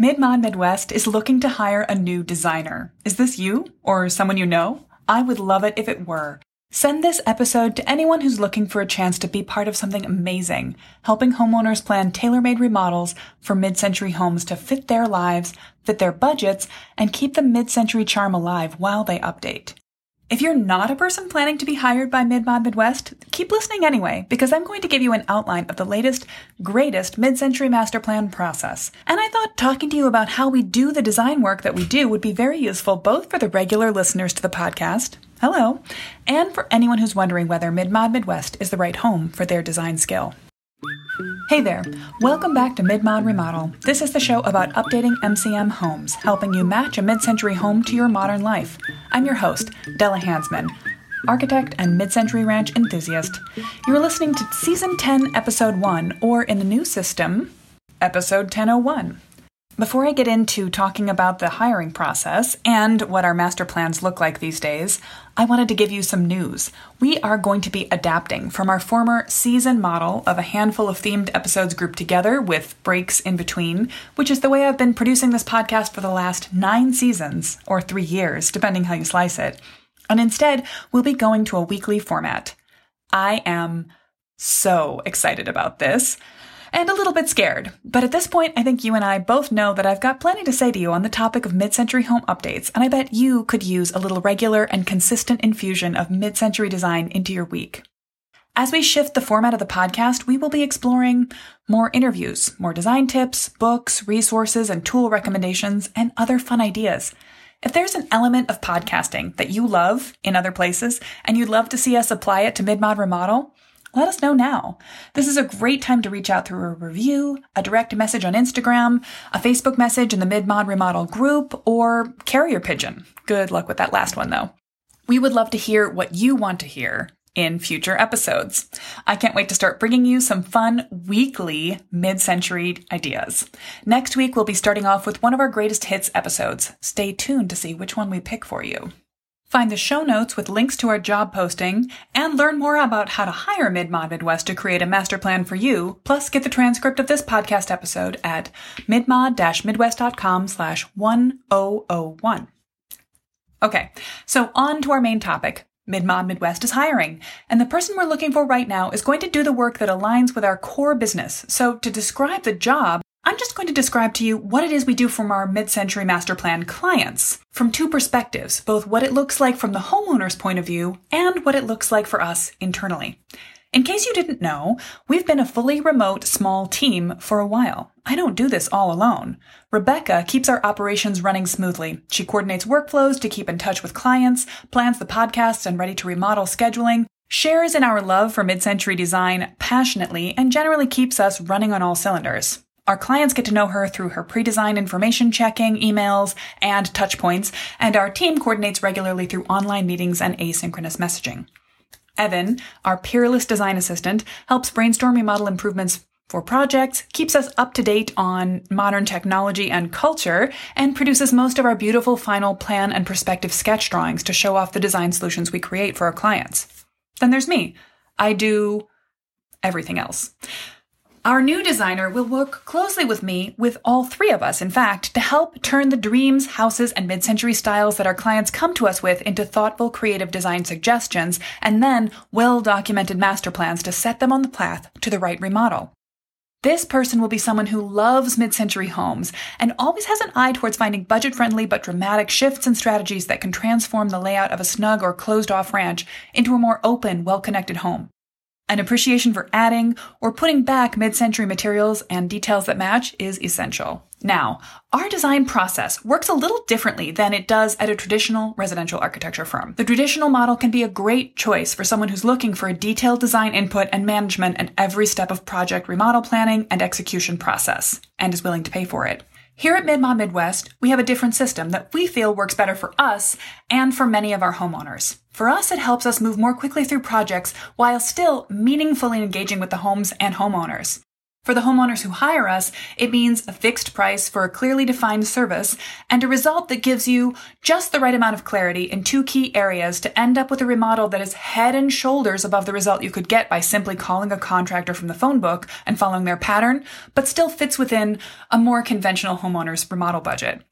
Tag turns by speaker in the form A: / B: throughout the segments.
A: Midmod Midwest is looking to hire a new designer. Is this you or someone you know? I would love it if it were. Send this episode to anyone who's looking for a chance to be part of something amazing, helping homeowners plan tailor made remodels for mid century homes to fit their lives, fit their budgets, and keep the mid century charm alive while they update. If you're not a person planning to be hired by Midmod Midwest, keep listening anyway, because I'm going to give you an outline of the latest, greatest mid century master plan process. And I thought talking to you about how we do the design work that we do would be very useful both for the regular listeners to the podcast, hello, and for anyone who's wondering whether Midmod Midwest is the right home for their design skill. Hey there, welcome back to Midmod Remodel. This is the show about updating MCM homes, helping you match a mid century home to your modern life. I'm your host, Della Hansmann, architect and mid century ranch enthusiast. You're listening to Season 10, Episode 1, or in the new system, Episode 1001. Before I get into talking about the hiring process and what our master plans look like these days, I wanted to give you some news. We are going to be adapting from our former season model of a handful of themed episodes grouped together with breaks in between, which is the way I've been producing this podcast for the last nine seasons, or three years, depending how you slice it. And instead, we'll be going to a weekly format. I am so excited about this and a little bit scared. But at this point, I think you and I both know that I've got plenty to say to you on the topic of mid century home updates, and I bet you could use a little regular and consistent infusion of mid century design into your week. As we shift the format of the podcast, we will be exploring more interviews, more design tips, books, resources, and tool recommendations, and other fun ideas. If there's an element of podcasting that you love in other places and you'd love to see us apply it to Midmod Remodel, let us know now. This is a great time to reach out through a review, a direct message on Instagram, a Facebook message in the Midmod Remodel group, or carrier pigeon. Good luck with that last one though. We would love to hear what you want to hear in future episodes. I can't wait to start bringing you some fun weekly mid century ideas. Next week, we'll be starting off with one of our greatest hits episodes. Stay tuned to see which one we pick for you. Find the show notes with links to our job posting and learn more about how to hire Midmod Midwest to create a master plan for you, plus get the transcript of this podcast episode at midmod-midwest.com slash 1001. Okay, so on to our main topic. Midmod Midwest is hiring, and the person we're looking for right now is going to do the work that aligns with our core business. So to describe the job, I'm just going to describe to you what it is we do from our mid century master plan clients from two perspectives, both what it looks like from the homeowner's point of view and what it looks like for us internally. In case you didn't know, we've been a fully remote small team for a while. I don't do this all alone. Rebecca keeps our operations running smoothly. She coordinates workflows to keep in touch with clients, plans the podcasts and ready to remodel scheduling, shares in our love for mid-century design passionately, and generally keeps us running on all cylinders. Our clients get to know her through her pre-design information checking, emails, and touch points, and our team coordinates regularly through online meetings and asynchronous messaging. Evan, our peerless design assistant, helps brainstorm remodel improvements for projects, keeps us up to date on modern technology and culture, and produces most of our beautiful final plan and perspective sketch drawings to show off the design solutions we create for our clients. Then there's me. I do everything else. Our new designer will work closely with me, with all three of us, in fact, to help turn the dreams, houses, and mid century styles that our clients come to us with into thoughtful, creative design suggestions, and then well documented master plans to set them on the path to the right remodel. This person will be someone who loves mid century homes and always has an eye towards finding budget friendly but dramatic shifts and strategies that can transform the layout of a snug or closed off ranch into a more open, well connected home. An appreciation for adding or putting back mid century materials and details that match is essential. Now, our design process works a little differently than it does at a traditional residential architecture firm. The traditional model can be a great choice for someone who's looking for a detailed design input and management at every step of project remodel planning and execution process, and is willing to pay for it. Here at Midmod Midwest, we have a different system that we feel works better for us and for many of our homeowners. For us, it helps us move more quickly through projects while still meaningfully engaging with the homes and homeowners. For the homeowners who hire us, it means a fixed price for a clearly defined service and a result that gives you just the right amount of clarity in two key areas to end up with a remodel that is head and shoulders above the result you could get by simply calling a contractor from the phone book and following their pattern, but still fits within a more conventional homeowner's remodel budget.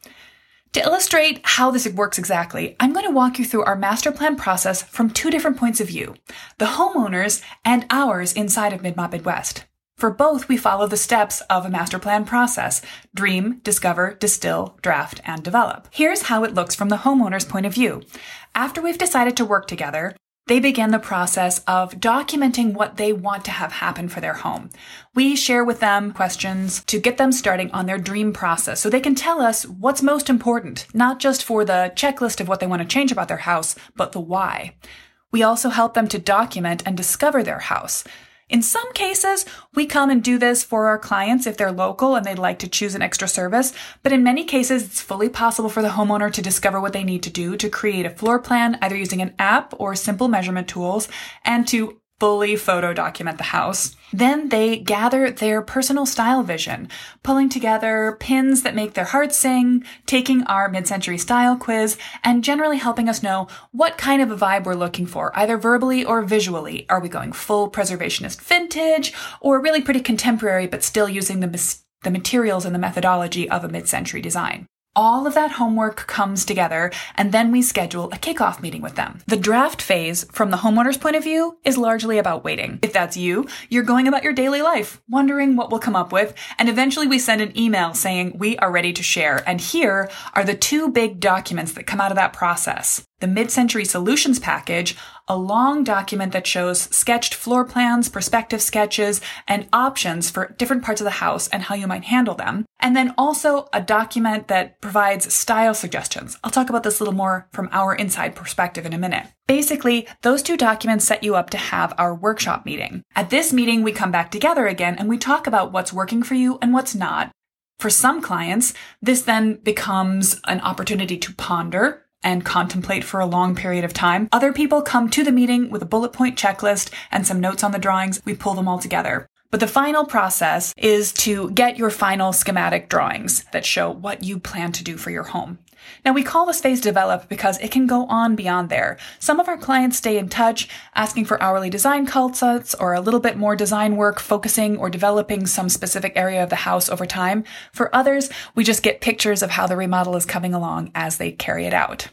A: To illustrate how this works exactly, I'm going to walk you through our master plan process from two different points of view the homeowners and ours inside of Midmod Midwest. For both, we follow the steps of a master plan process dream, discover, distill, draft, and develop. Here's how it looks from the homeowner's point of view. After we've decided to work together, they begin the process of documenting what they want to have happen for their home. We share with them questions to get them starting on their dream process so they can tell us what's most important, not just for the checklist of what they want to change about their house, but the why. We also help them to document and discover their house. In some cases, we come and do this for our clients if they're local and they'd like to choose an extra service, but in many cases, it's fully possible for the homeowner to discover what they need to do to create a floor plan, either using an app or simple measurement tools, and to fully photo document the house. Then they gather their personal style vision, pulling together pins that make their hearts sing, taking our mid-century style quiz, and generally helping us know what kind of a vibe we're looking for, either verbally or visually. Are we going full preservationist vintage or really pretty contemporary but still using the, the materials and the methodology of a mid-century design? All of that homework comes together and then we schedule a kickoff meeting with them. The draft phase, from the homeowner's point of view, is largely about waiting. If that's you, you're going about your daily life, wondering what we'll come up with, and eventually we send an email saying we are ready to share. And here are the two big documents that come out of that process the mid-century solutions package, a long document that shows sketched floor plans, perspective sketches, and options for different parts of the house and how you might handle them. And then also a document that provides style suggestions. I'll talk about this a little more from our inside perspective in a minute. Basically, those two documents set you up to have our workshop meeting. At this meeting, we come back together again and we talk about what's working for you and what's not. For some clients, this then becomes an opportunity to ponder and contemplate for a long period of time. Other people come to the meeting with a bullet point checklist and some notes on the drawings. We pull them all together. But the final process is to get your final schematic drawings that show what you plan to do for your home. Now we call this phase develop because it can go on beyond there. Some of our clients stay in touch, asking for hourly design consults or a little bit more design work, focusing or developing some specific area of the house over time. For others, we just get pictures of how the remodel is coming along as they carry it out.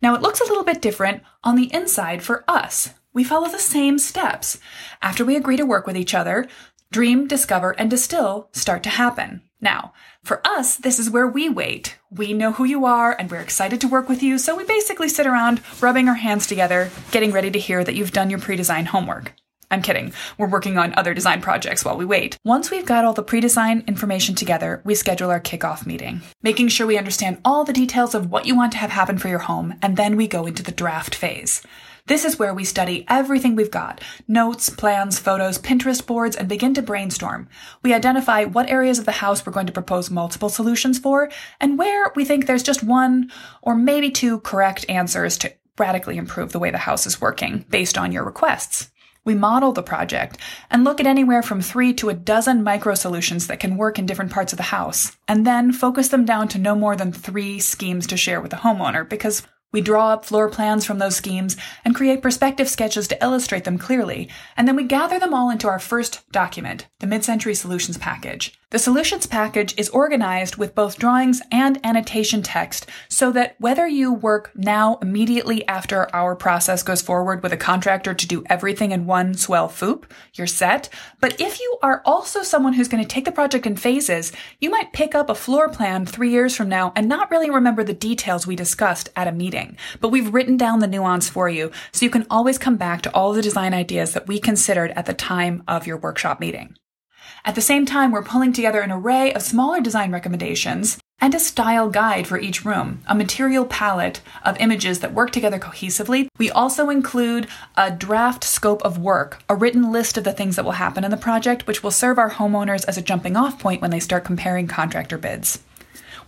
A: Now it looks a little bit different on the inside for us. We follow the same steps. After we agree to work with each other, dream, discover, and distill start to happen. Now, for us, this is where we wait. We know who you are and we're excited to work with you, so we basically sit around rubbing our hands together, getting ready to hear that you've done your pre design homework. I'm kidding. We're working on other design projects while we wait. Once we've got all the pre-design information together, we schedule our kickoff meeting, making sure we understand all the details of what you want to have happen for your home, and then we go into the draft phase. This is where we study everything we've got notes, plans, photos, Pinterest boards, and begin to brainstorm. We identify what areas of the house we're going to propose multiple solutions for, and where we think there's just one or maybe two correct answers to radically improve the way the house is working based on your requests. We model the project and look at anywhere from three to a dozen micro solutions that can work in different parts of the house, and then focus them down to no more than three schemes to share with the homeowner because we draw up floor plans from those schemes and create perspective sketches to illustrate them clearly, and then we gather them all into our first document, the Mid-Century Solutions Package. The solutions package is organized with both drawings and annotation text so that whether you work now immediately after our process goes forward with a contractor to do everything in one swell foop, you're set. But if you are also someone who's going to take the project in phases, you might pick up a floor plan three years from now and not really remember the details we discussed at a meeting. But we've written down the nuance for you so you can always come back to all the design ideas that we considered at the time of your workshop meeting. At the same time, we're pulling together an array of smaller design recommendations and a style guide for each room, a material palette of images that work together cohesively. We also include a draft scope of work, a written list of the things that will happen in the project, which will serve our homeowners as a jumping off point when they start comparing contractor bids.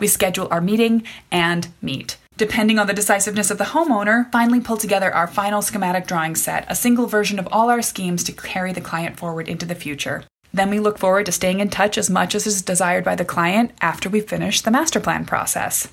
A: We schedule our meeting and meet. Depending on the decisiveness of the homeowner, finally pull together our final schematic drawing set, a single version of all our schemes to carry the client forward into the future. Then we look forward to staying in touch as much as is desired by the client after we finish the master plan process.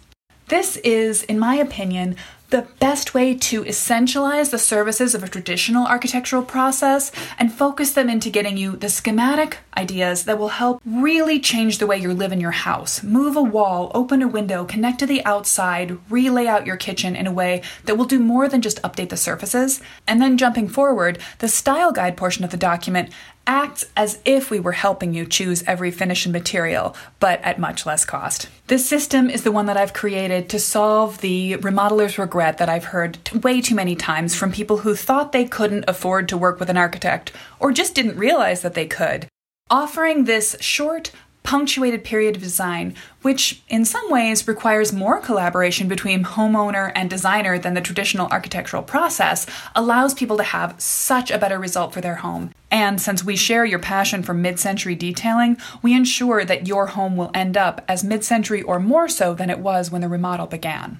A: This is, in my opinion, the best way to essentialize the services of a traditional architectural process and focus them into getting you the schematic ideas that will help really change the way you live in your house. Move a wall, open a window, connect to the outside, relay out your kitchen in a way that will do more than just update the surfaces. And then jumping forward, the style guide portion of the document acts as if we were helping you choose every finish and material, but at much less cost. This system is the one that I've created to solve the remodeler's regret that I've heard way too many times from people who thought they couldn't afford to work with an architect or just didn't realize that they could. Offering this short, punctuated period of design, which in some ways requires more collaboration between homeowner and designer than the traditional architectural process, allows people to have such a better result for their home. And since we share your passion for mid century detailing, we ensure that your home will end up as mid century or more so than it was when the remodel began.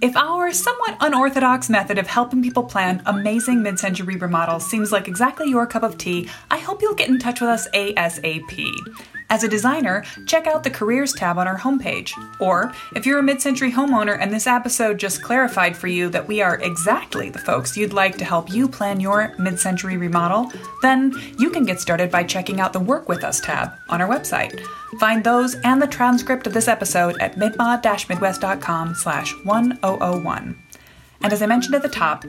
A: If our somewhat unorthodox method of helping people plan amazing mid century remodels seems like exactly your cup of tea, I hope you'll get in touch with us ASAP. As a designer, check out the Careers tab on our homepage. Or, if you're a mid century homeowner and this episode just clarified for you that we are exactly the folks you'd like to help you plan your mid century remodel, then you can get started by checking out the Work With Us tab on our website. Find those and the transcript of this episode at midmod-midwest.com slash 1001. And as I mentioned at the top,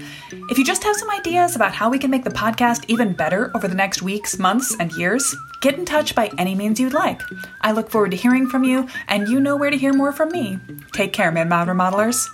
A: if you just have some ideas about how we can make the podcast even better over the next weeks, months, and years, get in touch by any means you'd like. I look forward to hearing from you, and you know where to hear more from me. Take care, Mid Mod Remodelers.